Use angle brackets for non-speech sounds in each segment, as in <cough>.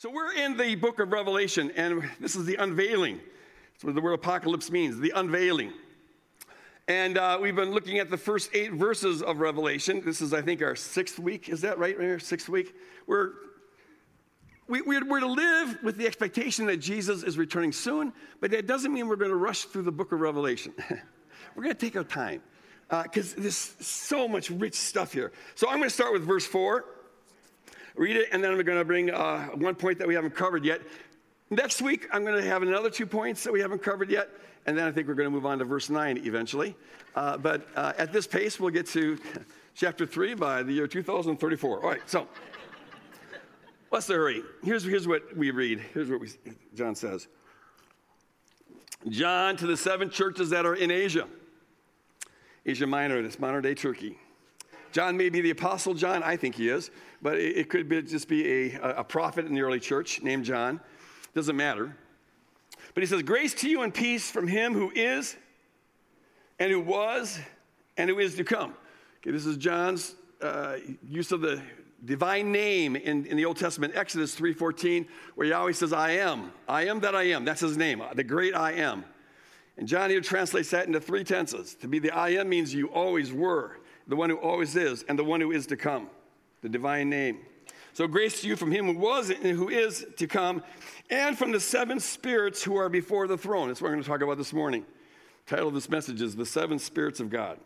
So we're in the book of Revelation, and this is the unveiling. That's what the word apocalypse means, the unveiling. And uh, we've been looking at the first eight verses of Revelation. This is, I think, our sixth week. Is that right, right Sixth week? We're, we, we're, we're to live with the expectation that Jesus is returning soon, but that doesn't mean we're going to rush through the book of Revelation. <laughs> we're going to take our time because uh, there's so much rich stuff here. So I'm going to start with verse 4 read it, and then I'm going to bring uh, one point that we haven't covered yet. Next week, I'm going to have another two points that we haven't covered yet, and then I think we're going to move on to verse 9 eventually. Uh, but uh, at this pace, we'll get to <laughs> chapter 3 by the year 2034. All right, so let's hurry. Here's, here's what we read. Here's what we, John says John to the seven churches that are in Asia, Asia Minor, this modern day Turkey. John may be the Apostle John, I think he is, but it, could be, just be a, a prophet in the early church named John. Doesn't matter. But he says, Grace to you and peace from him who is, and who was, and who is to come. Okay, this is John's uh, use of the divine name in, in the Old Testament, Exodus 3.14, where Yahweh says, I am. I am that I am. That's his name, the great I am. And John here translates that into three tenses. To be the I am means you always were the one who always is, and the one who is to come, the divine name. So grace to you from him who was and who is to come, and from the seven spirits who are before the throne. That's what we're going to talk about this morning. The title of this message is The Seven Spirits of God.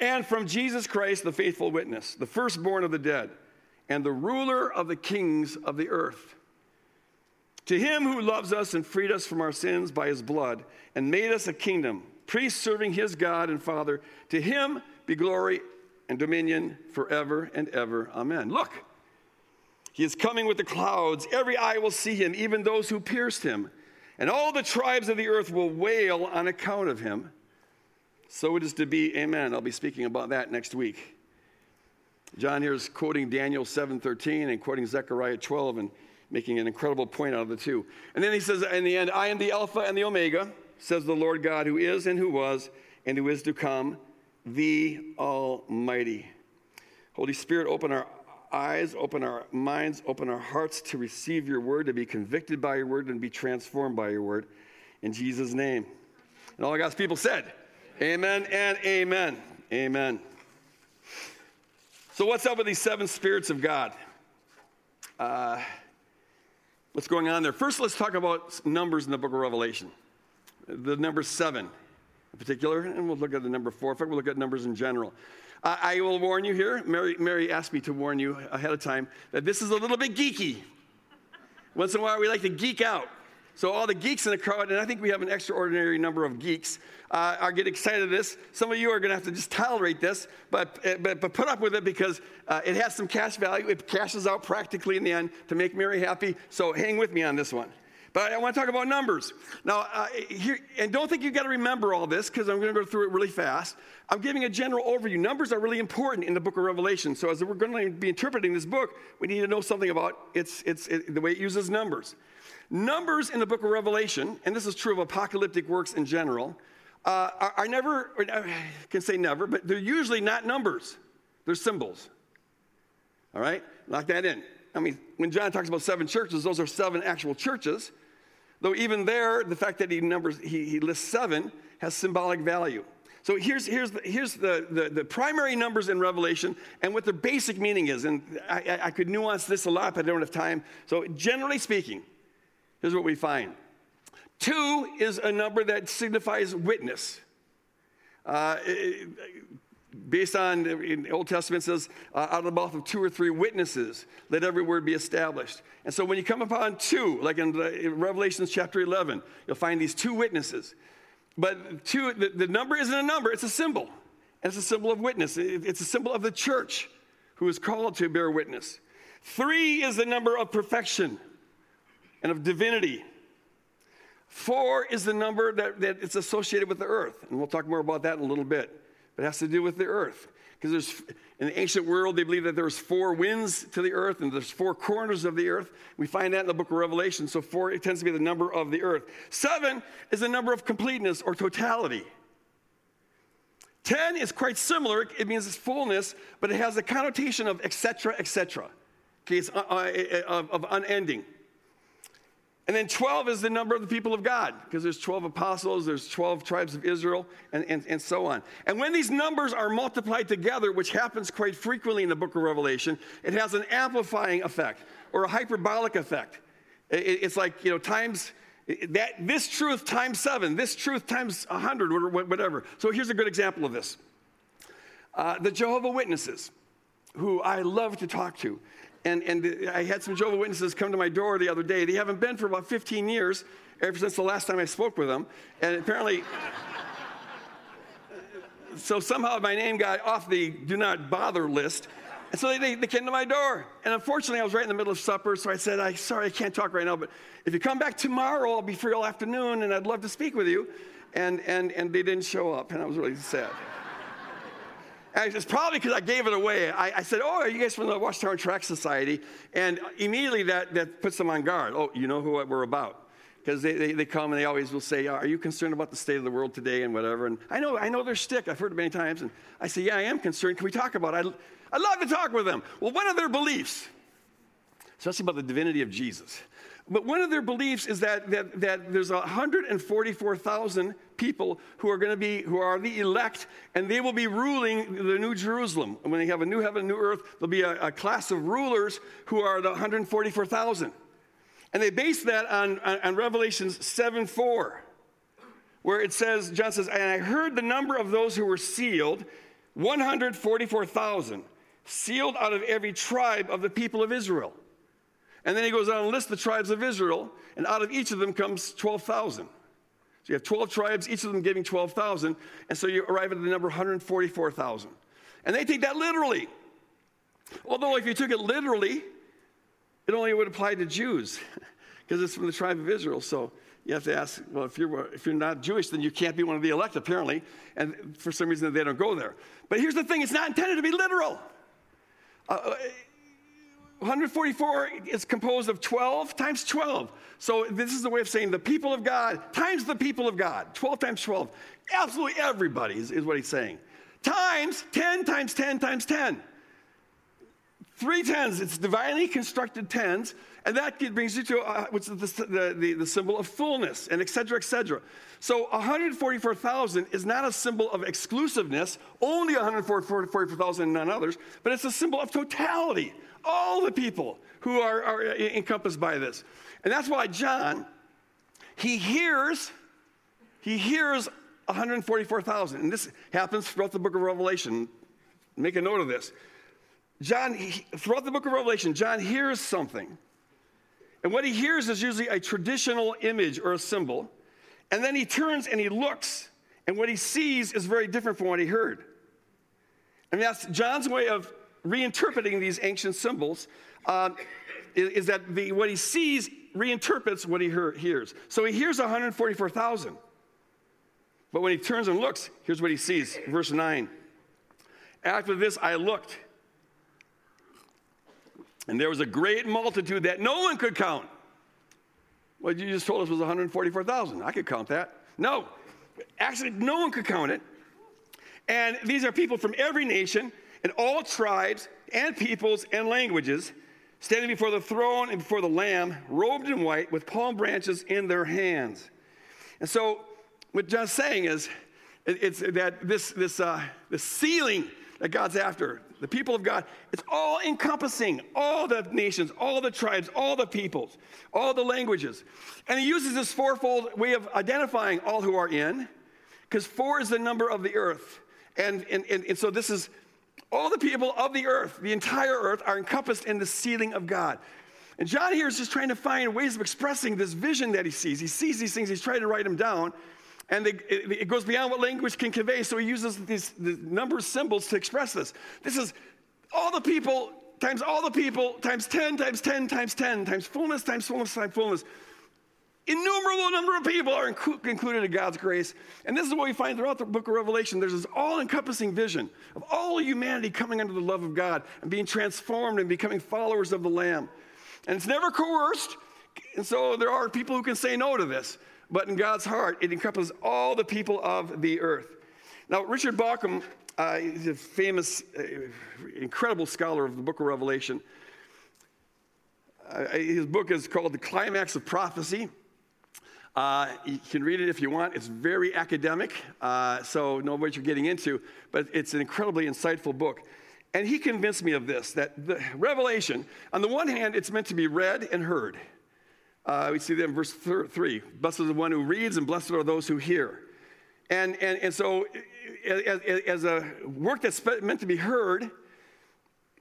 And from Jesus Christ, the faithful witness, the firstborn of the dead, and the ruler of the kings of the earth. To him who loves us and freed us from our sins by his blood, and made us a kingdom, priests serving his God and Father, to him be glory and dominion forever and ever. Amen. Look, he is coming with the clouds. Every eye will see him, even those who pierced him. And all the tribes of the earth will wail on account of him. So it is to be. Amen. I'll be speaking about that next week. John here is quoting Daniel 7:13 and quoting Zechariah 12 and making an incredible point out of the two. And then he says in the end, I am the Alpha and the Omega, says the Lord God, who is and who was and who is to come, the Almighty. Holy Spirit, open our eyes, open our minds, open our hearts to receive your word, to be convicted by your word, and be transformed by your word. In Jesus' name. And all God's people said, Amen and amen. Amen. So, what's up with these seven spirits of God? Uh, what's going on there? First, let's talk about numbers in the book of Revelation. The number seven in particular, and we'll look at the number four. In fact, we'll look at numbers in general. I, I will warn you here, Mary, Mary asked me to warn you ahead of time that this is a little bit geeky. Once in a while, we like to geek out. So all the geeks in the crowd, and I think we have an extraordinary number of geeks, uh, are getting excited at this. Some of you are going to have to just tolerate this, but, uh, but, but put up with it because uh, it has some cash value. It cashes out practically in the end to make Mary happy. So hang with me on this one. But I want to talk about numbers. Now, uh, here, and don't think you've got to remember all this because I'm going to go through it really fast. I'm giving a general overview. Numbers are really important in the book of Revelation. So, as we're going to be interpreting this book, we need to know something about its, its, it, the way it uses numbers. Numbers in the book of Revelation, and this is true of apocalyptic works in general, uh, are, are, never, I can say never, but they're usually not numbers, they're symbols. All right? Lock that in. I mean, when John talks about seven churches, those are seven actual churches. Though even there, the fact that he numbers he, he lists seven has symbolic value. So here's, here's, the, here's the, the, the, primary numbers in Revelation and what their basic meaning is. And I, I could nuance this a lot, but I don't have time. So generally speaking, here's what we find. Two is a number that signifies witness. Uh, based on in the Old Testament says, uh, out of the mouth of two or three witnesses, let every word be established. And so when you come upon two, like in, in Revelations chapter 11, you'll find these two witnesses. But two, the, the, number isn't a number, it's a symbol. And it's a symbol of witness. It, it's a symbol of the church who is called to bear witness. Three is the number of perfection and of divinity. Four is the number that, that it's associated with the earth. And we'll talk more about that in a little bit but it has to do with the earth. Because there's in the ancient world, they believe that there's four winds to the earth and there's four corners of the earth. We find that in the book of Revelation. So four it tends to be the number of the earth. Seven is the number of completeness or totality. Ten is quite similar. It means it's fullness, but it has a connotation of etc. etc. Okay, it's uh, uh, of, of unending. And then 12 is the number of the people of God, because there's 12 apostles, there's 12 tribes of Israel, and, and, and so on. And when these numbers are multiplied together, which happens quite frequently in the book of Revelation, it has an amplifying effect or a hyperbolic effect. It, it's like, you know, times that this truth times seven, this truth times a hundred, or whatever. So here's a good example of this. Uh, the Jehovah Witnesses, who I love to talk to. And, and I had some Jehovah Witnesses come to my door the other day. They haven't been for about 15 years, ever since the last time I spoke with them. And apparently, so somehow my name got off the do not bother list. And so they, they, came to my door. And unfortunately, I was right in the middle of supper, so I said, I, Sorry, I can't talk right now, but if you come back tomorrow, I'll be free all afternoon, and I'd love to speak with you. And, and, and they didn't show up, and I was really sad. It's probably because I gave it away. I, I, said, Oh, are you guys from the Watchtower Tract Society? And immediately that, that puts them on guard. Oh, you know who we're about because they, they, they, come and they always will say, Are you concerned about the state of the world today and whatever? And I know, I know their stick. I've heard it many times. And I say, Yeah, I am concerned. Can we talk about it? I, I love to talk with them. Well, what are their beliefs, especially about the divinity of Jesus, but one of their beliefs is that, that, that there's 144,000 people who are going to be, who are the elect, and they will be ruling the New Jerusalem. And when they have a new heaven and new earth, there'll be a, a class of rulers who are the 144,000. And they base that on, on, on Revelations 7 4, where it says, John says, And I heard the number of those who were sealed 144,000, sealed out of every tribe of the people of Israel. And then he goes on and lists the tribes of Israel, and out of each of them comes 12,000. So you have 12 tribes, each of them giving 12,000, and so you arrive at the number 144,000. And they take that literally. Although, if you took it literally, it only would apply to Jews <laughs> because it's from the tribe of Israel. So you have to ask, well, if you're, if you're not Jewish, then you can't be one of the elect, apparently. And for some reason, they don't go there. But here's the thing it's not intended to be literal. Uh, 144 uh, is composed of 12 times 12. So this is the way of saying the people of God times the people of God. 12 times 12. Absolutely everybody is, is what he's saying. Times 10 times 10 times 10. Three tens, it's divinely constructed tens, and that brings you to uh, which is the, the, the, the, symbol of fullness, and et cetera, et cetera. So 144,000 is not a symbol of exclusiveness, only 144,000 and none others, but it's a symbol of totality, all the people who are, are encompassed by this. And that's why John, he hears, he hears 144,000. And this happens throughout the book of Revelation. Make a note of this. John, he, throughout the book of Revelation, John hears something. And what he hears is usually a traditional image or a symbol. And then he turns and he looks, and what he sees is very different from what he heard. And that's John's way of reinterpreting these ancient symbols, um, is, is, that the, what he sees reinterprets what he hear, hears. So he hears 144,000. But when he turns and looks, here's what he sees. Verse 9. After this, I looked and there was a great multitude that no one could count. What you just told us was 144,000. I could count that. No, actually, no one could count it. And these are people from every nation and all tribes and peoples and languages standing before the throne and before the Lamb, robed in white with palm branches in their hands. And so, what John's saying is, it's that this, this, uh, this sealing that God's after, the people of God, it's all encompassing all the nations, all the tribes, all the peoples, all the languages. And he uses this fourfold way of identifying all who are in, because four is the number of the earth. And, and, and, and, so this is all the people of the earth, the entire earth, are encompassed in the sealing of God. And John here is just trying to find ways of expressing this vision that he sees. He sees these things, he's trying to write them down. And they, it, it, goes beyond what language can convey, so he uses these the number of symbols to express this. This is all the people times all the people times 10 times 10 times 10 times fullness times fullness times fullness. Innumerable number of people are included in God's grace. And this is what we find throughout the book of Revelation. There's this all encompassing vision of all humanity coming under the love of God and being transformed and becoming followers of the Lamb. And it's never coerced. And so there are people who can say no to this. But in God's heart, it encompasses all the people of the earth. Now, Richard Bauckham, uh, he's a famous, uh, incredible scholar of the book of Revelation. uh, his book is called The Climax of Prophecy. Uh, you can read it if you want. It's very academic, uh, so know what you're getting into, but it's an incredibly insightful book. And he convinced me of this that the Revelation, on the one hand, it's meant to be read and heard. Uh, we see that in verse three Blessed is the one who reads, and blessed are those who hear. And, and, and so, as, as a work that's meant to be heard,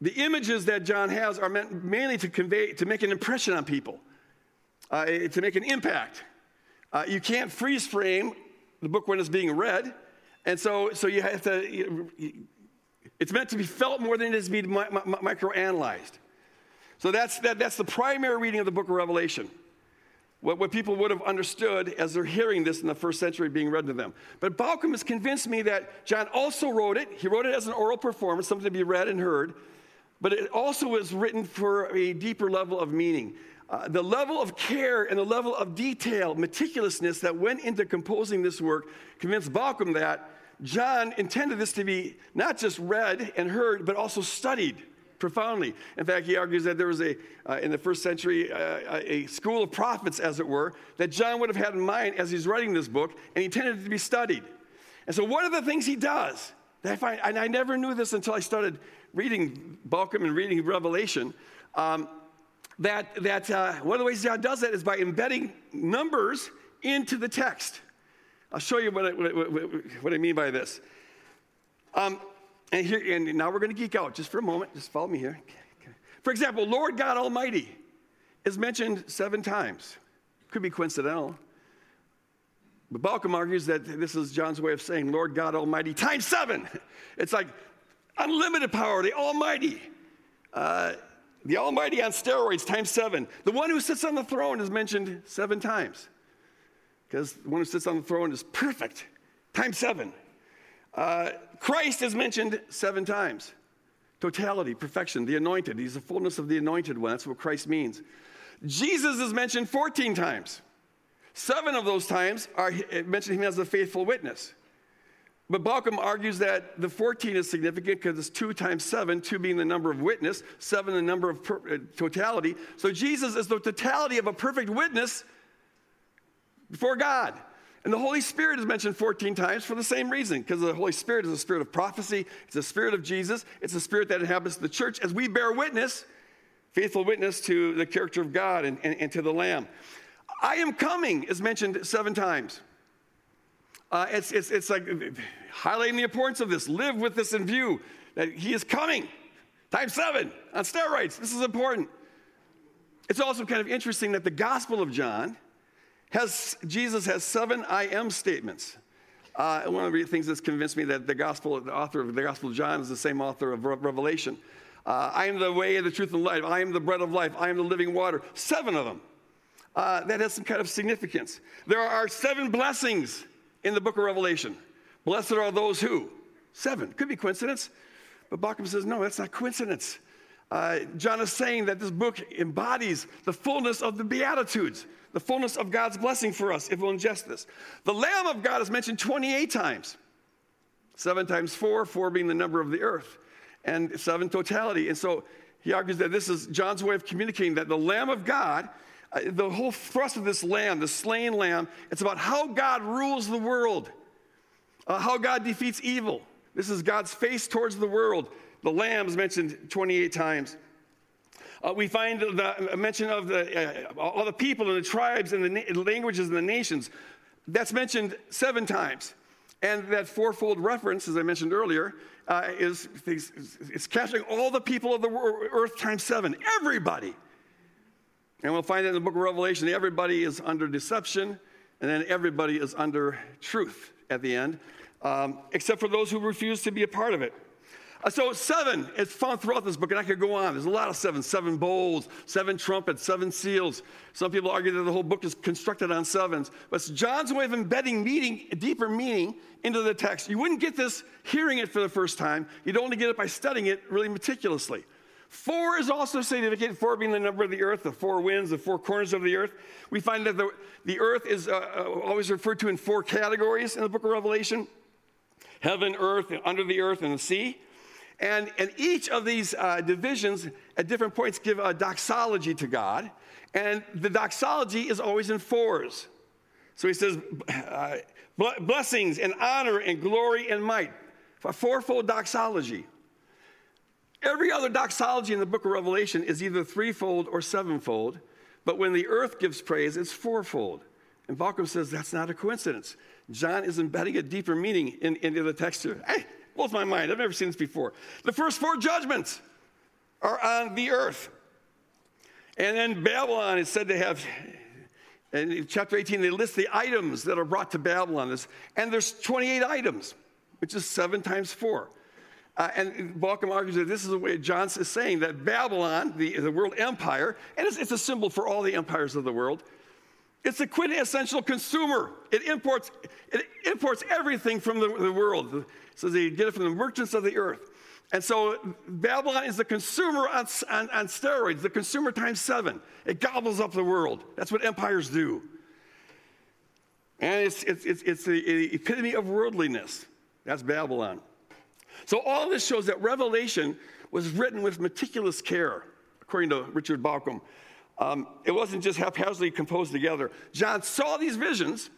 the images that John has are meant mainly to convey, to make an impression on people, uh, to make an impact. Uh, you can't freeze frame the book when it's being read, and so, so you have to, it's meant to be felt more than it is to be mi- mi- microanalyzed. So that's, that, that's the primary reading of the book of Revelation what, what people would have understood as they're hearing this in the first century being read to them. But Bauckham has convinced me that John also wrote it. He wrote it as an oral performance, something to be read and heard, but it also was written for a deeper level of meaning. Uh, the level of care and the level of detail, meticulousness that went into composing this work convinced Bauckham that John intended this to be not just read and heard, but also studied profoundly. In fact, he argues that there was a, uh, in the first century, uh, a school of prophets, as it were, that John would have had in mind as he's writing this book, and he intended it to be studied. And so, one of the things he does, that I find, and I never knew this until I started reading Bauckham and reading Revelation, um, that, that uh, one of the ways John does that is by embedding numbers into the text. I'll show you what I, what, what, I mean by this. Um, and, here, and now we're going to geek out just for a moment. Just follow me here. For example, Lord God Almighty is mentioned seven times. Could be coincidental. But Bauckham argues that this is John's way of saying Lord God Almighty times seven. It's like unlimited power, the Almighty. Uh, the Almighty on steroids times seven. The one who sits on the throne is mentioned seven times because the one who sits on the throne is perfect times seven. Uh, Christ is mentioned seven times. Totality, perfection, the anointed. He's the fullness of the anointed one. That's what Christ means. Jesus is mentioned 14 times. Seven of those times are mentioned him as the faithful witness. But Bauckham argues that the 14 is significant because it's two times seven, two being the number of witness, seven the number of per, uh, totality. So Jesus is the totality of a perfect witness before God. And the Holy Spirit is mentioned 14 times for the same reason, because the Holy Spirit is a spirit of prophecy, it's a spirit of Jesus, it's a spirit that inhabits the church as we bear witness, faithful witness to the character of God and, and, and to the Lamb. I am coming is mentioned seven times. Uh, it's, it's, it's like highlighting the importance of this. Live with this in view that He is coming. Times seven on steroids. This is important. It's also kind of interesting that the Gospel of John has, Jesus has seven I am statements. Uh, one of the things that's convinced me that the gospel, the author of the Gospel of John is the same author of Revelation. Uh, I am the way, the truth, and life. I am the bread of life. I am the living water. Seven of them. Uh, that has some kind of significance. There are seven blessings in the book of Revelation. Blessed are those who? Seven. Could be coincidence. But Bauckham says, no, that's not coincidence. Uh, John is saying that this book embodies the fullness of the Beatitudes the fullness of God's blessing for us if we'll ingest this. The Lamb of God is mentioned 28 times. Seven times four, four being the number of the earth, and seven totality. And so he argues that this is John's way of communicating that the Lamb of God, the whole thrust of this lamb, the slain lamb, it's about how God rules the world, uh, how God defeats evil. This is God's face towards the world. The lamb is mentioned 28 times. Uh, we find the mention of the, uh, all the people and the tribes and the na- languages and the nations. That's mentioned seven times. And that fourfold reference, as I mentioned earlier, uh, is it's capturing all the people of the earth times seven, everybody. And we'll find that in the book of Revelation, everybody is under deception, and then everybody is under truth at the end, um, except for those who refuse to be a part of it. Uh, so, seven is found throughout this book, and I could go on. There's a lot of seven seven bowls, seven trumpets, seven seals. Some people argue that the whole book is constructed on sevens, but it's John's way of embedding meaning, deeper meaning into the text. You wouldn't get this hearing it for the first time, you'd only get it by studying it really meticulously. Four is also significant, four being the number of the earth, the four winds, the four corners of the earth. We find that the, the earth is uh, uh always referred to in four categories in the book of Revelation heaven, earth, under the earth, and the sea. And, and each of these uh, divisions at different points give a doxology to God. And the doxology is always in fours. So he says, uh, blessings and honor and glory and might. A fourfold doxology. Every other doxology in the book of Revelation is either threefold or sevenfold, but when the earth gives praise, it's fourfold. And Bauckham says that's not a coincidence. John is embedding a deeper meaning in, into the text here. Hey, blows my mind. I've never seen this before. The first four judgments are on the earth. And then Babylon is said to have, in chapter 18, they list the items that are brought to Babylon. And there's 28 items, which is seven times four. Uh, and Bauckham argues that this is the way John is saying that Babylon, the, the world empire, and it's, it's a symbol for all the empires of the world, it's a quintessential consumer. It imports, it imports everything from the, the world. So they get it from the merchants of the earth. And so Babylon is the consumer on, on, on, steroids, the consumer times seven. It gobbles up the world. That's what empires do. And it's, it's, it's, it's the epitome of worldliness. That's Babylon. So all this shows that Revelation was written with meticulous care, according to Richard Bauckham. Um, it wasn't just haphazardly composed together. John saw these visions,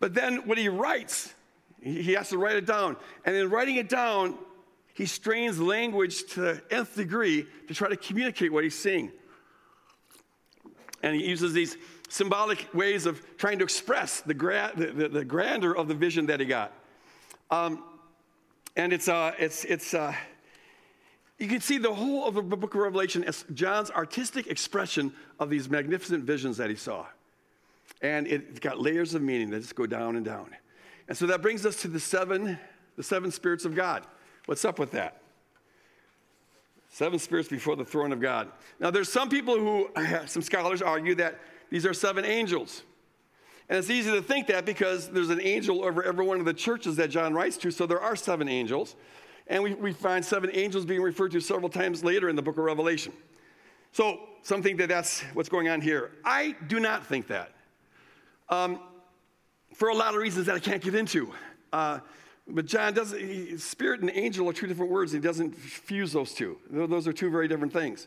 but then when he writes, he has to write it down. And in writing it down, he strains language to the nth degree to try to communicate what he's seeing. And he uses these symbolic ways of trying to express the, gra- the, the, the grandeur of the vision that he got. Um, and it's, uh, it's, it's, uh, you can see the whole of the book of Revelation as John's artistic expression of these magnificent visions that he saw. And it's got layers of meaning that just go down and down. And so that brings us to the seven, the seven spirits of God. What's up with that? Seven spirits before the throne of God. Now, there's some people who, <laughs> some scholars argue that these are seven angels. And it's easy to think that because there's an angel over every one of the churches that John writes to, so there are seven angels. And we, we find seven angels being referred to several times later in the book of Revelation. So some think that that's what's going on here. I do not think that. Um, for a lot of reasons that I can't get into. Uh, but John doesn't, he, spirit and angel are two different words. He doesn't fuse those two. Those are two very different things.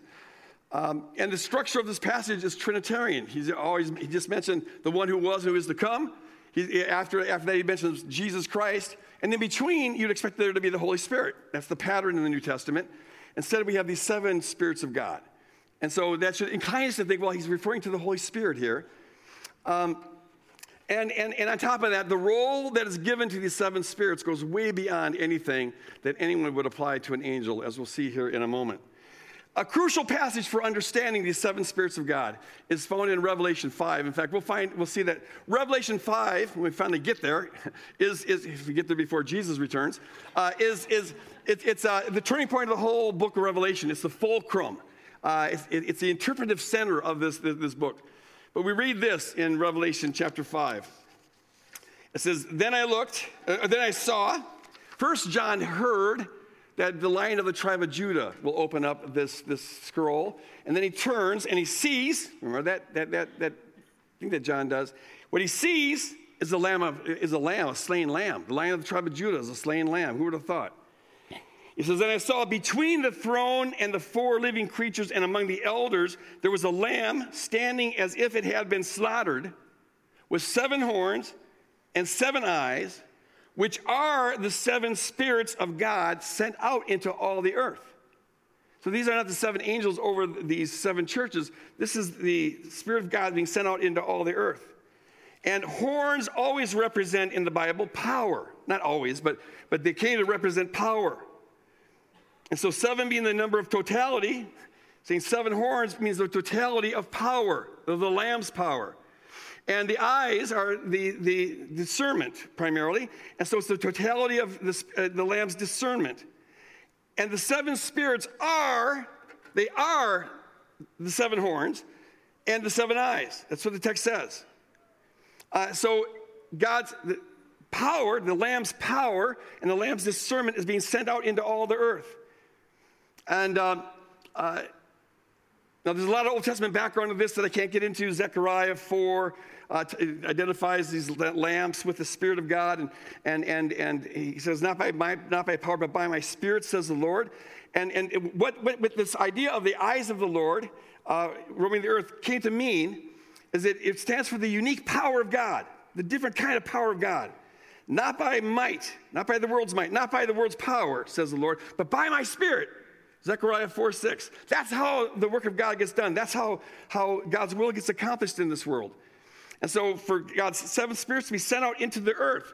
Um, and the structure of this passage is Trinitarian. He's always, he just mentioned the one who was and who is to come. He, after, after that, he mentions Jesus Christ. And in between, you'd expect there to be the Holy Spirit. That's the pattern in the New Testament. Instead, we have these seven spirits of God. And so that should incline us to think, well, he's referring to the Holy Spirit here. Um, and, and, and on top of that, the role that is given to these seven spirits goes way beyond anything that anyone would apply to an angel, as we'll see here in a moment. A crucial passage for understanding these seven spirits of God is found in Revelation 5. In fact, we'll find we'll see that Revelation 5, when we finally get there, <laughs> is, is if we get there before Jesus returns, uh, is, is it, it's uh, the turning point of the whole book of Revelation. It's the fulcrum. Uh, it's, it, it's, the interpretive center of this, this, this book. But we read this in Revelation chapter 5. It says, Then I looked, uh, then I saw, first John heard that the lion of the tribe of Judah will open up this, this scroll. And then he turns and he sees, remember that, that, that, that thing that John does? What he sees is a lamb, of, is a lamb, a slain lamb. The lion of the tribe of Judah is a slain lamb. Who would have thought? He says, And I saw between the throne and the four living creatures and among the elders, there was a lamb standing as if it had been slaughtered, with seven horns and seven eyes which are the seven spirits of God sent out into all the earth. So these are not the seven angels over these seven churches. This is the Spirit of God being sent out into all the earth. And horns always represent in the Bible power. Not always, but, but they came to represent power. And so seven being the number of totality, saying seven horns means the totality of power, the Lamb's power. And the eyes are the, the discernment primarily. And so it's the totality of the, uh, the Lamb's discernment. And the seven spirits are, they are the seven horns and the seven eyes. That's what the text says. Uh, so God's power, the Lamb's power, and the Lamb's discernment is being sent out into all the earth. And um, uh, Now, there's a lot of Old Testament background to this that I can't get into. Zechariah 4 uh, t- identifies these lamps with the Spirit of God, and, and, and, and he says, not by, my, not by power, but by my Spirit, says the Lord. And, and what, what, this idea of the eyes of the Lord uh, roaming the earth came to mean is that it stands for the unique power of God, the different kind of power of God. Not by might, not by the world's might, not by the world's power, says the Lord, but by my Spirit Zechariah 4 6. That's how the work of God gets done. That's how, how God's will gets accomplished in this world. And so, for God's seven spirits to be sent out into the earth,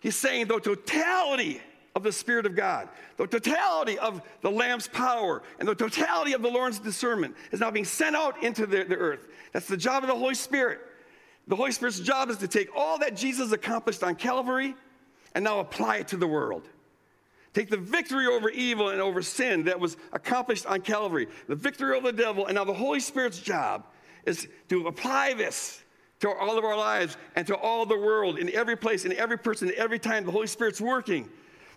He's saying the totality of the Spirit of God, the totality of the Lamb's power, and the totality of the Lord's discernment is now being sent out into the, the earth. That's the job of the Holy Spirit. The Holy Spirit's job is to take all that Jesus accomplished on Calvary and now apply it to the world. Take the victory over evil and over sin that was accomplished on Calvary, the victory over the devil, and now the Holy Spirit's job is to apply this to all of our lives and to all the world, in every place, in every person, every time the Holy Spirit's working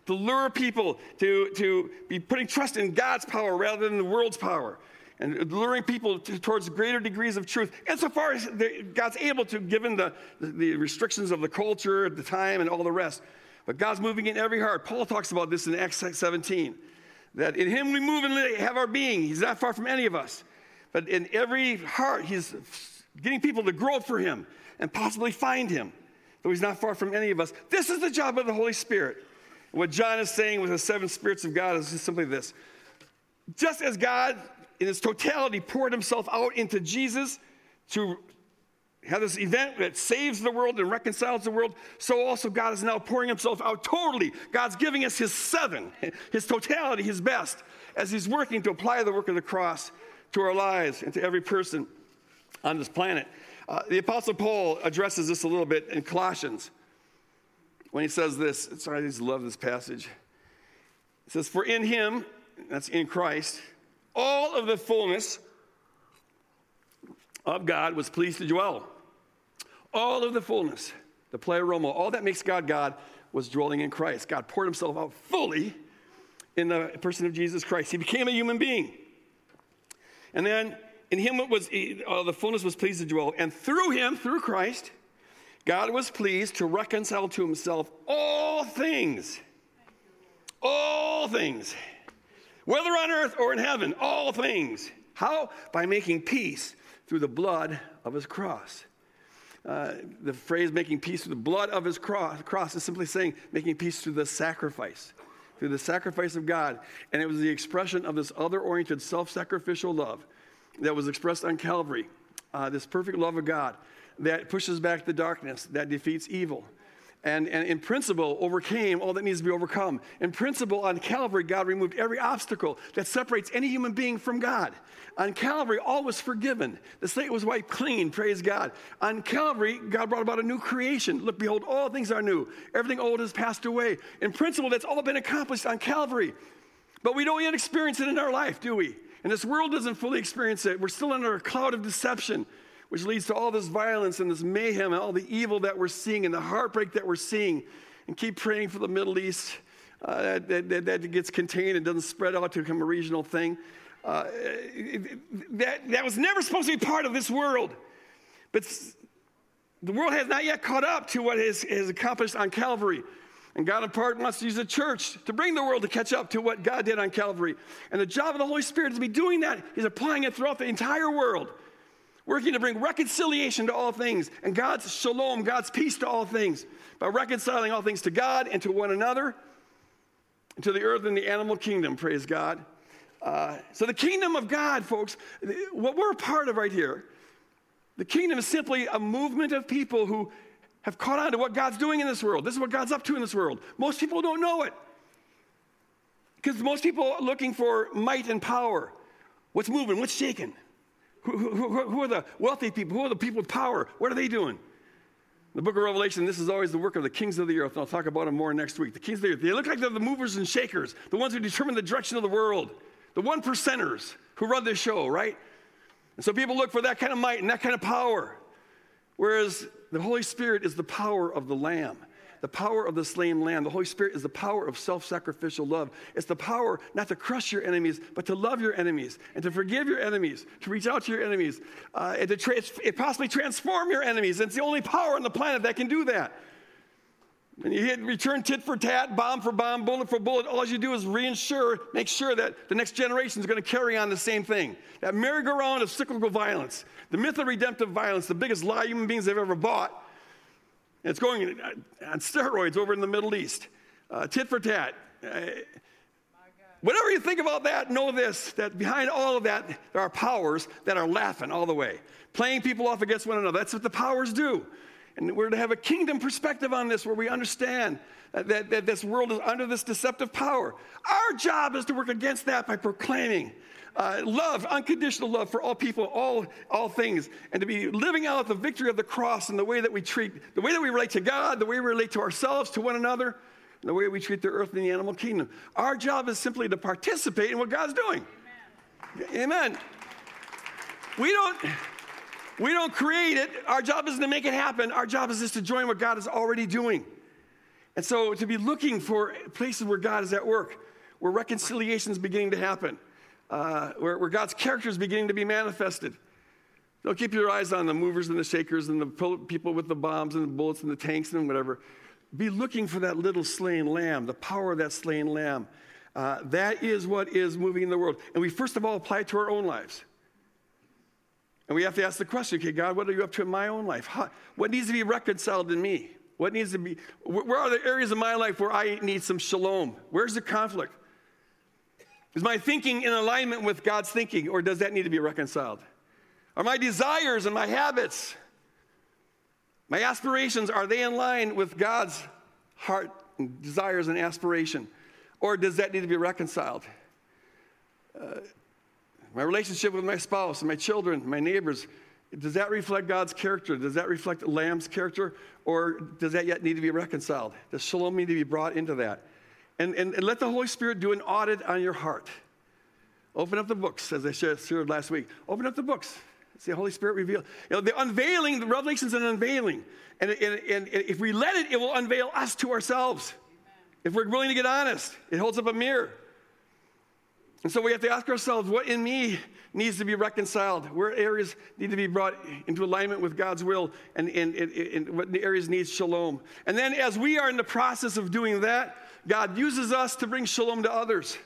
to lure people to, to be putting trust in God's power rather than the world's power, and luring people to, towards greater degrees of truth, insofar as the, God's able to, given the, the restrictions of the culture the time and all the rest. But God's moving in every heart. Paul talks about this in Acts 17 that in Him we move and have our being. He's not far from any of us. But in every heart, He's getting people to grow for Him and possibly find Him, though He's not far from any of us. This is the job of the Holy Spirit. What John is saying with the seven spirits of God is just simply this just as God, in His totality, poured Himself out into Jesus to have this event that saves the world and reconciles the world, so also God is now pouring himself out totally. God's giving us his seven, <laughs> his totality, his best, as he's working to apply the work of the cross to our lives and to every person on this planet. Uh, the Apostle Paul addresses this a little bit in Colossians when he says this. Sorry, I just love this passage. It says, For in him, that's in Christ, all of the fullness of God was pleased to dwell. All of the fullness, the pleroma, all that makes God God was dwelling in Christ. God poured himself out fully in the person of Jesus Christ. He became a human being. And then in him it was uh, the fullness was pleased to dwell. And through him, through Christ, God was pleased to reconcile to himself all things. All things. Whether on earth or in heaven, all things. How? By making peace through the blood of his cross. Uh, the phrase making peace through the blood of his cross, cross is simply saying making peace through the sacrifice, through the sacrifice of God. And it was the expression of this other oriented, self sacrificial love that was expressed on Calvary. Uh, this perfect love of God that pushes back the darkness, that defeats evil, and, and in principle overcame all that needs to be overcome. In principle, on Calvary, God removed every obstacle that separates any human being from God. On Calvary, all was forgiven. The slate was wiped clean, praise God. On Calvary, God brought about a new creation. Look, behold, all things are new. Everything old has passed away. In principle, that's all been accomplished on Calvary. But we don't yet experience it in our life, do we? And this world doesn't fully experience it. We're still under a cloud of deception which leads to all this violence and this mayhem and all the evil that we're seeing and the heartbreak that we're seeing. And keep praying for the Middle East uh, that, that, that, gets contained and doesn't spread out to become a regional thing. Uh, that, that was never supposed to be part of this world. But the world has not yet caught up to what has, has accomplished on Calvary. And God, in part, wants to use the church to bring the world to catch up to what God did on Calvary. And the job of the Holy Spirit is to be doing that. He's applying it throughout the entire world working to bring reconciliation to all things and God's shalom, God's peace to all things, by reconciling all things to God and to one another, and to the earth and the animal kingdom, praise God. Uh, so, the kingdom of God, folks, what we're a part of right here, the kingdom is simply a movement of people who have caught on to what God's doing in this world. This is what God's up to in this world. Most people don't know it. Because most people are looking for might and power. What's moving? What's shaking? Who, who, who, are the wealthy people? Who are the people with power? What are they doing? The book of Revelation, this is always the work of the kings of the earth. And I'll talk about them more next week. The kings of the earth, they look like they're the movers and shakers, the ones who determine the direction of the world, the one percenters who run this show, right? And so people look for that kind of might and that kind of power. Whereas the Holy Spirit is the power of the Lamb. the power of the slain lamb. The Holy Spirit is the power of self sacrificial love. It's the power not to crush your enemies, but to love your enemies and to forgive your enemies, to reach out to your enemies, uh, and to tra- possibly transform your enemies. It's the only power on the planet that can do that. When you hit return tit for tat, bomb for bomb, bullet for bullet, all you do is reinsure, make sure that the next generation is going to carry on the same thing. That merry-go-round of cyclical violence, the myth of redemptive violence, the biggest lie human beings have ever bought. It's going on steroids over in the Middle East. Uh, tit for tat. Uh, whatever you think about that, know this that behind all of that, there are powers that are laughing all the way, playing people off against one another. That's what the powers do. And we're to have a kingdom perspective on this where we understand that, that this world is under this deceptive power. Our job is to work against that by proclaiming uh, love, unconditional love for all people, all, all things, and to be living out the victory of the cross and the way that we treat, the way that we relate to God, the way we relate to ourselves, to one another, and the way we treat the earth and the animal kingdom. Our job is simply to participate in what God's doing. Amen. Amen. We don't. We don't create it. Our job isn't to make it happen. Our job is just to join what God is already doing. And so to be looking for places where God is at work, where reconciliation is beginning to happen, uh, where, where God's character is beginning to be manifested. Don't keep your eyes on the movers and the shakers and the people with the bombs and the bullets and the tanks and whatever. Be looking for that little slain lamb, the power of that slain lamb. Uh, that is what is moving in the world. And we first of all apply it to our own lives. And we have to ask the question okay, God, what are you up to in my own life? How, what needs to be reconciled in me? What needs to be, where are the areas of my life where I need some shalom? Where's the conflict? Is my thinking in alignment with God's thinking, or does that need to be reconciled? Are my desires and my habits, my aspirations, are they in line with God's heart and desires and aspiration? Or does that need to be reconciled? Uh, my relationship with my spouse my children, my neighbors, does that reflect God's character? Does that reflect Lamb's character? Or does that yet need to be reconciled? Does shalom need to be brought into that? And, and, and let the Holy Spirit do an audit on your heart. Open up the books, as I shared last week. Open up the books. See the Holy Spirit reveal. You know, the unveiling, the revelation is an unveiling. And, and, and, if we let it, it will unveil us to ourselves. Amen. If we're willing to get honest, it holds up a mirror. And so we have to ask ourselves what in me needs to be reconciled? Where areas need to be brought into alignment with God's will? And, and, and, and what areas need shalom? And then as we are in the process of doing that, God uses us to bring shalom to others.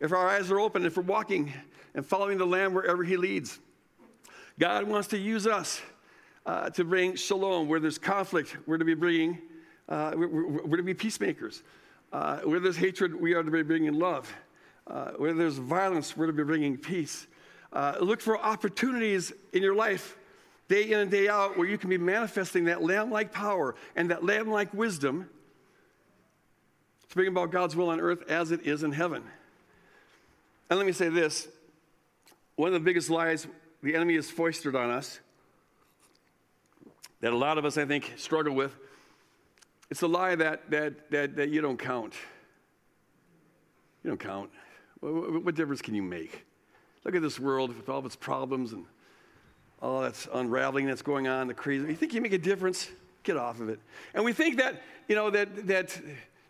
If our eyes are open, if we're walking and following the Lamb wherever He leads, God wants to use us uh, to bring shalom. Where there's conflict, we're to be bringing, uh, we're, we're, to be peacemakers. Uh, where there's hatred, we are to be bringing love. Uh, where there's violence, we're to be bringing peace. Uh, look for opportunities in your life, day in and day out, where you can be manifesting that lamb like power and that lamb like wisdom to bring about God's will on earth as it is in heaven. And let me say this one of the biggest lies the enemy has foisted on us, that a lot of us, I think, struggle with, it's the lie that, that, that, that you don't count. You don't count. What, what difference can you make? Look at this world with all of its problems and all that's unraveling that's going on, the crazy. You think you make a difference? Get off of it. And we think that, you know, that, that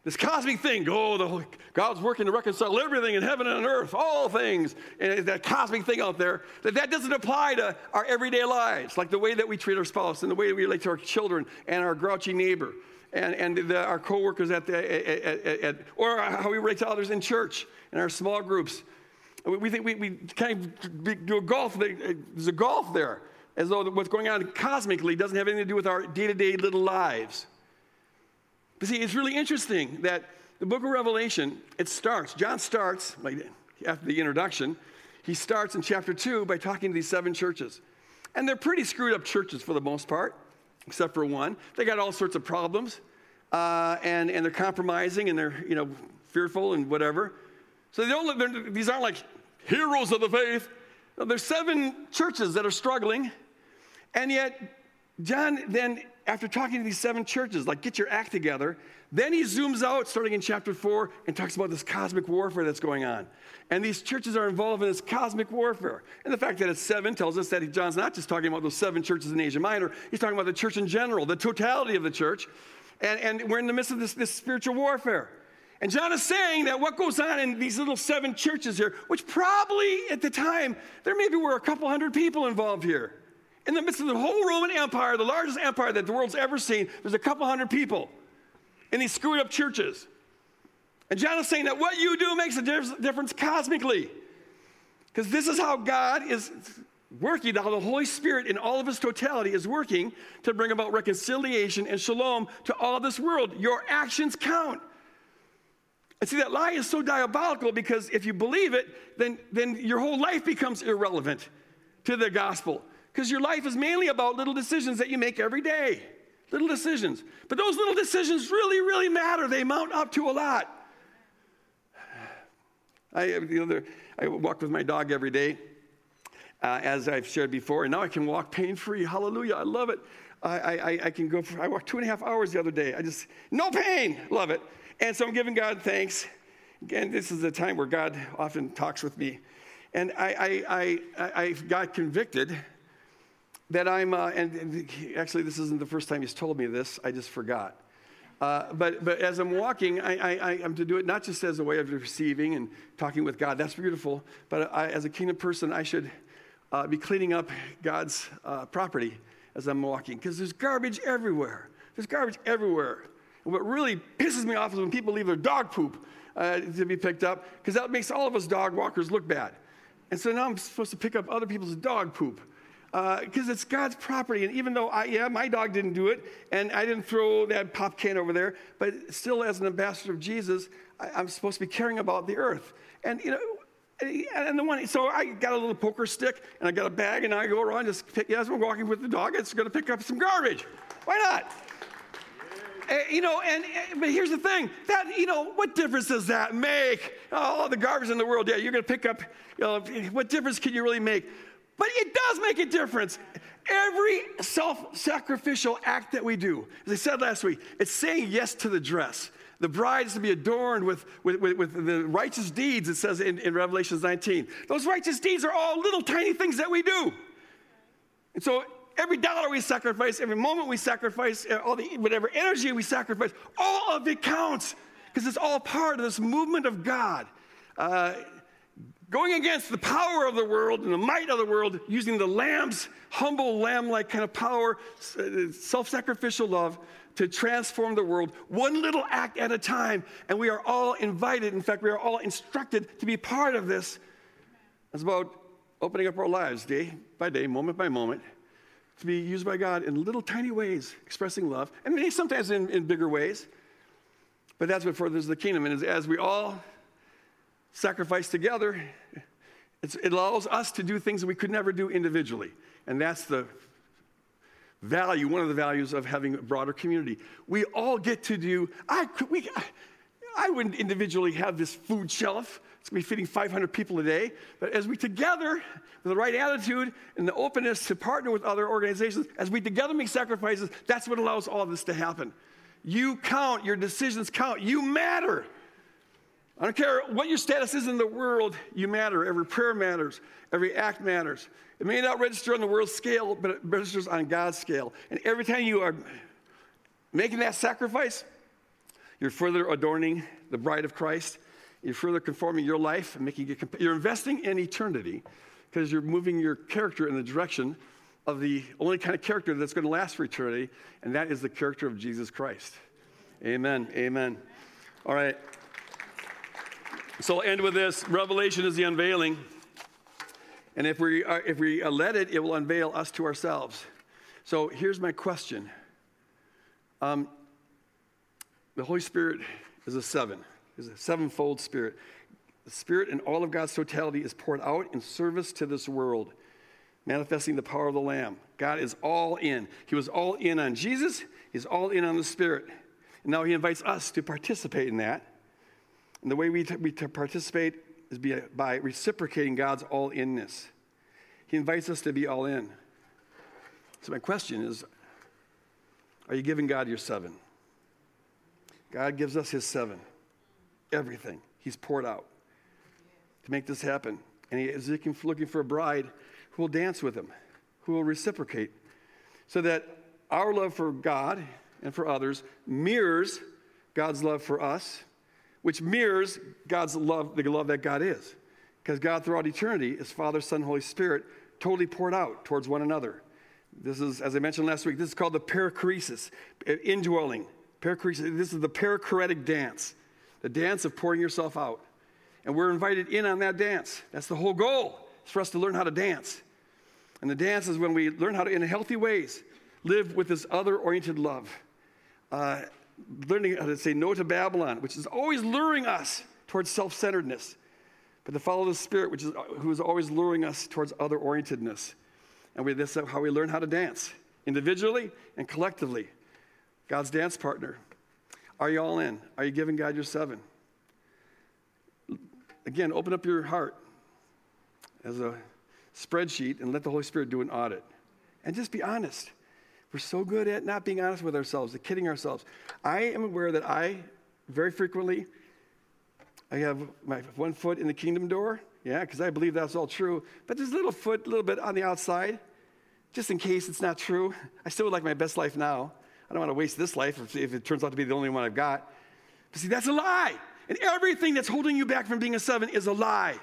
this cosmic thing, oh, the, God's working to reconcile everything in heaven and on earth, all things, and that cosmic thing out there, that that doesn't apply to our everyday lives, like the way that we treat our spouse and the way we relate to our children and our grouchy neighbor and, and the, our coworkers at the, at, at, at, or how we relate to others in church, and our small groups. We think we, we kind of do a golf, uh, there's a golf there, as though what's going on cosmically doesn't have anything to do with our day to day little lives. But see, it's really interesting that the book of Revelation, it starts, John starts, like after the introduction, he starts in chapter 2 by talking to these seven churches. And they're pretty screwed up churches for the most part except for one. They got all sorts of problems, uh, and, and they're compromising and they're, you know, fearful and whatever. So they don't, these aren't like heroes of the faith. There's seven churches that are struggling, and yet John then, after talking to these seven churches, like, get your act together, then he zooms out, starting in chapter four, and talks about this cosmic warfare that's going on. And these churches are involved in this cosmic warfare. And the fact that it's seven tells us that John's not just talking about those seven churches in Asia Minor, he's talking about the church in general, the totality of the church. And, and we're in the midst of this, this spiritual warfare. And John is saying that what goes on in these little seven churches here, which probably at the time, there maybe were a couple hundred people involved here. In the midst of the whole Roman Empire, the largest empire that the world's ever seen, there's a couple hundred people in these screwed up churches. And John is saying that what you do makes a difference cosmically. Because this is how God is working, how the Holy Spirit in all of his totality is working to bring about reconciliation and shalom to all this world. Your actions count. And see, that lie is so diabolical because if you believe it, then, then your whole life becomes irrelevant to the gospel. Because your life is mainly about little decisions that you make every day. Little decisions. But those little decisions really, really matter. They mount up to a lot. I, you know, I walk with my dog every day uh, as I've shared before, and now I can walk pain free. Hallelujah, I love it. I, I, I can go, for, I walked two and a half hours the other day. I just, no pain, love it. And so I'm giving God thanks. Again, this is a time where God often talks with me. And I, I, I, I got convicted that I'm, uh, and, actually, this isn't the first time he's told me this, I just forgot. Uh, but, but as I'm walking, I, am to do it not just as a way of receiving and talking with God, that's beautiful, but I, as a kingdom person, I should uh, be cleaning up God's uh, property as I'm walking because there's garbage everywhere. There's garbage everywhere. And what really pisses me off is when people leave their dog poop uh, to be picked up because that makes all of us dog walkers look bad. And so now I'm supposed to pick up other people's dog poop because uh, it's God's property. And even though, I, yeah, my dog didn't do it, and I didn't throw that pop can over there, but still, as an ambassador of Jesus, I, I'm supposed to be caring about the earth. And, you know, and the one, so I got a little poker stick and I got a bag and I go around just pick, as we're walking with the dog, it's going to pick up some garbage. Why not? Uh, you know, and uh, but here's the thing that you know, what difference does that make? All the garbage in the world, yeah, you're going to pick up. You know, what difference can you really make? But it does make a difference. Every self-sacrificial act that we do, as I said last week, it's saying yes to the dress. The bride is to be adorned with, with, with, with the righteous deeds, it says in, in Revelation 19. Those righteous deeds are all little tiny things that we do. And so every dollar we sacrifice, every moment we sacrifice, uh, all the whatever energy we sacrifice, all of it counts because it's all part of this movement of God. Uh, going against the power of the world and the might of the world, using the lamb's humble lamb like kind of power, uh, self sacrificial love to transform the world, one little act at a time. And we are all invited, in fact, we are all instructed to be part of this. It's about opening up our lives day by day, moment by moment, to be used by God in little tiny ways, expressing love, and maybe sometimes in, in bigger ways. But that's what furthers the kingdom. And as we all sacrifice together, it allows us to do things that we could never do individually. And that's the value, one of the values of having a broader community. We all get to do, I, we, I wouldn't individually have this food shelf. It's to be feeding 500 people a day. But as we together, with the right attitude and the openness to partner with other organizations, as we together make sacrifices, that's what allows all this to happen. You count, your decisions count, you matter. I don't care what your status is in the world, you matter. Every prayer matters, every act matters. It may not register on the world scale, but it registers on God's scale. And every time you are making that sacrifice, you're further adorning the bride of Christ. You're further conforming your life and making it, you're investing in eternity because you're moving your character in the direction of the only kind of character that's going to last for eternity, and that is the character of Jesus Christ. Amen. Amen. All right. So I'll end with this Revelation is the unveiling. And if we, are, if we let it, it will unveil us to ourselves. So here's my question um, The Holy Spirit is a seven, is a sevenfold spirit. The Spirit in all of God's totality is poured out in service to this world, manifesting the power of the Lamb. God is all in. He was all in on Jesus, He's all in on the Spirit. And now He invites us to participate in that. And the way we, t- we t- participate is be, by reciprocating God's all inness. He invites us to be all in. So, my question is Are you giving God your seven? God gives us his seven. Everything. He's poured out to make this happen. And he is looking for a bride who will dance with him, who will reciprocate, so that our love for God and for others mirrors God's love for us, which mirrors God's love, the love that God is. Because God, throughout eternity, is Father, Son, Holy Spirit, totally poured out towards one another. This is, as I mentioned last week, this is called the perichoresis, indwelling. Perichoresis. This is the perichoretic dance, the dance of pouring yourself out. And we're invited in on that dance. That's the whole goal, is for us to learn how to dance. And the dance is when we learn how to, in healthy ways, live with this other oriented love. Uh, learning how to say no to Babylon, which is always luring us towards self centeredness, but to follow the Spirit, which is, who is always luring us towards other orientedness. And we, this is how we learn how to dance, individually and collectively. God's dance partner. Are you all in? Are you giving God your seven? Again, open up your heart as a spreadsheet and let the Holy Spirit do an audit. And just be honest. We're so good at not being honest with ourselves, at kidding ourselves. I am aware that I very frequently I have my one foot in the kingdom door, yeah, because I believe that's all true. But there's a little foot, a little bit on the outside, just in case it's not true. I still would like my best life now. I don't want to waste this life if, if it turns out to be the only one I've got. But see, that's a lie. And everything that's holding you back from being a seven is a lie.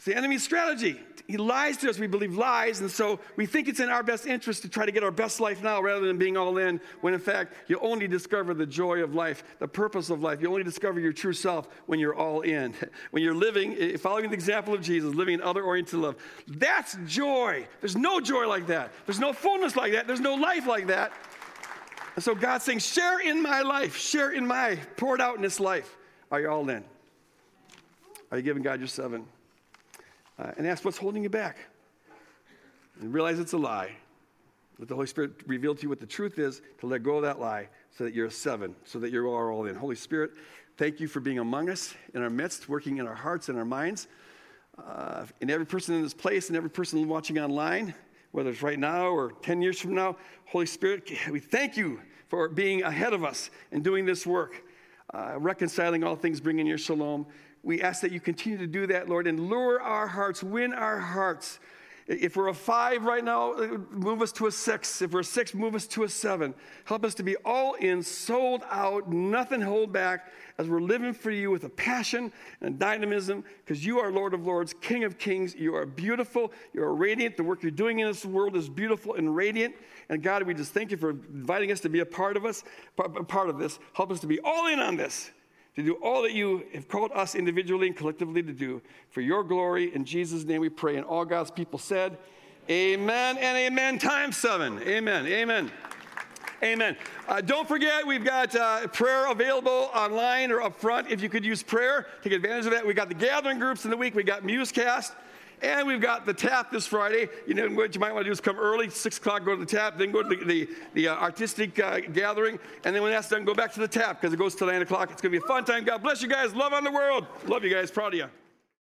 It's the enemy's strategy. He lies to us. We believe lies, and so we think it's in our best interest to try to get our best life now rather than being all in, when in fact, you only discover the joy of life, the purpose of life. You only discover your true self when you're all in. <laughs> When you're living, eh, following the example of Jesus, living in other oriented love. That's joy. There's no joy like that. There's no fullness like that. There's no life like that. And so God's saying, share in my life, share in my poured out in this life. Are you all in? Are you giving God your seven? Uh, and ask what's holding you back. And realize it's a lie. Let the Holy Spirit reveal to you what the truth is to let go of that lie so that you're a seven, so that you are all in. Holy Spirit, thank you for being among us in our midst, working in our hearts and our minds. Uh, in every person in this place and every person watching online, whether it's right now or 10 years from now, Holy Spirit, we thank you for being ahead of us and doing this work, uh, reconciling all things, bringing your shalom. We ask that you continue to do that, Lord, and lure our hearts, win our hearts. If we're a five right now, move us to a six. If we're a six, move us to a seven. Help us to be all in, sold out, nothing hold back, as we're living for you with a passion and dynamism, because you are Lord of Lords, King of Kings. You are beautiful. You are radiant. The work you're doing in this world is beautiful and radiant. And God, we just thank you for inviting us to be a part of us, part of this. Help us to be all in on this to do all that you have called us individually and collectively to do for your glory. In Jesus' name we pray. And all God's people said, Amen and amen times seven. Amen. Amen. Amen. Uh, don't forget, we've got uh, prayer available online or up front. If you could use prayer, take advantage of that. We got the gathering groups in the week. We got Musecast. And we've got the tap this Friday. You know, what you might want to do is come early, 6 o'clock, go to the tap, then go to the, the, the uh, artistic uh, gathering. And then when that's done, go back to the tap because it goes till 9 o'clock. It's going to be a fun time. God bless you guys. Love on the world. Love you guys. Proud of you.